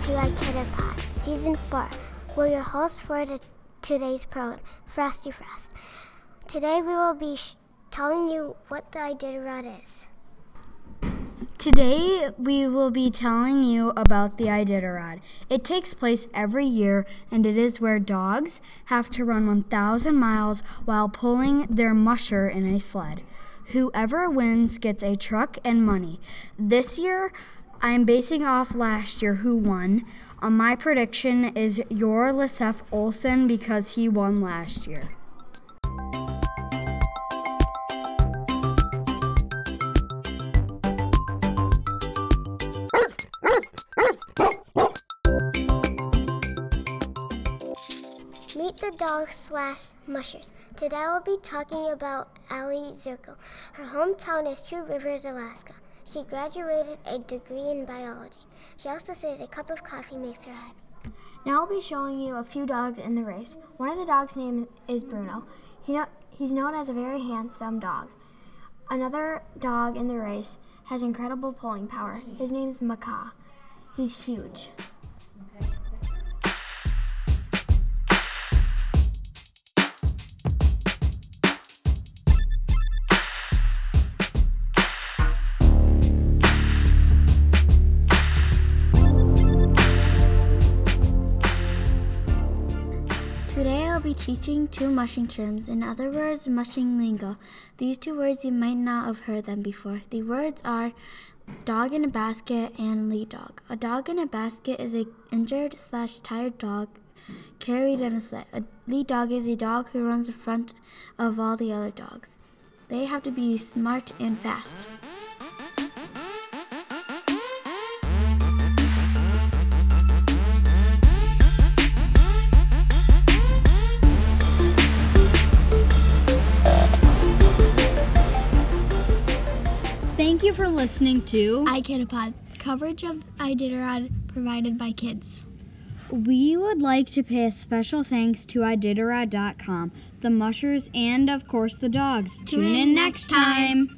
To iKidapod season 4. We're your host for the, today's program, Frosty Frost. Today we will be sh- telling you what the Iditarod is. Today, we will be telling you about the Iditarod. It takes place every year, and it is where dogs have to run 1,000 miles while pulling their musher in a sled. Whoever wins gets a truck and money. This year, I'm basing off last year who won. Uh, my prediction is Joar Leifseth Ulsom because he won last year. Meet the dogs slash mushers. Today I'll be talking about Aliy Zirkle. Her hometown is Two Rivers, Alaska. She graduated a degree in biology. She also says a cup of coffee makes her happy. Now I'll be showing you a few dogs in the race. One of the dogs' name is Bruno. He he's known as a very handsome dog. Another dog in the race has incredible pulling power. His name is Macaw. He's huge. Be teaching two mushing terms, in other words, mushing lingo. These two words you might not have heard them before. The words are dog in a basket and lead dog. A dog in a basket is a injured slash tired dog carried in a sled. A lead dog is a dog who runs in front of all the other dogs. They have to be smart and fast. Thank you for listening to iKidapod, coverage of Iditarod provided by kids. We would like to pay a special thanks to Iditarod.com, the mushers, and of course the dogs. Tune, in next time.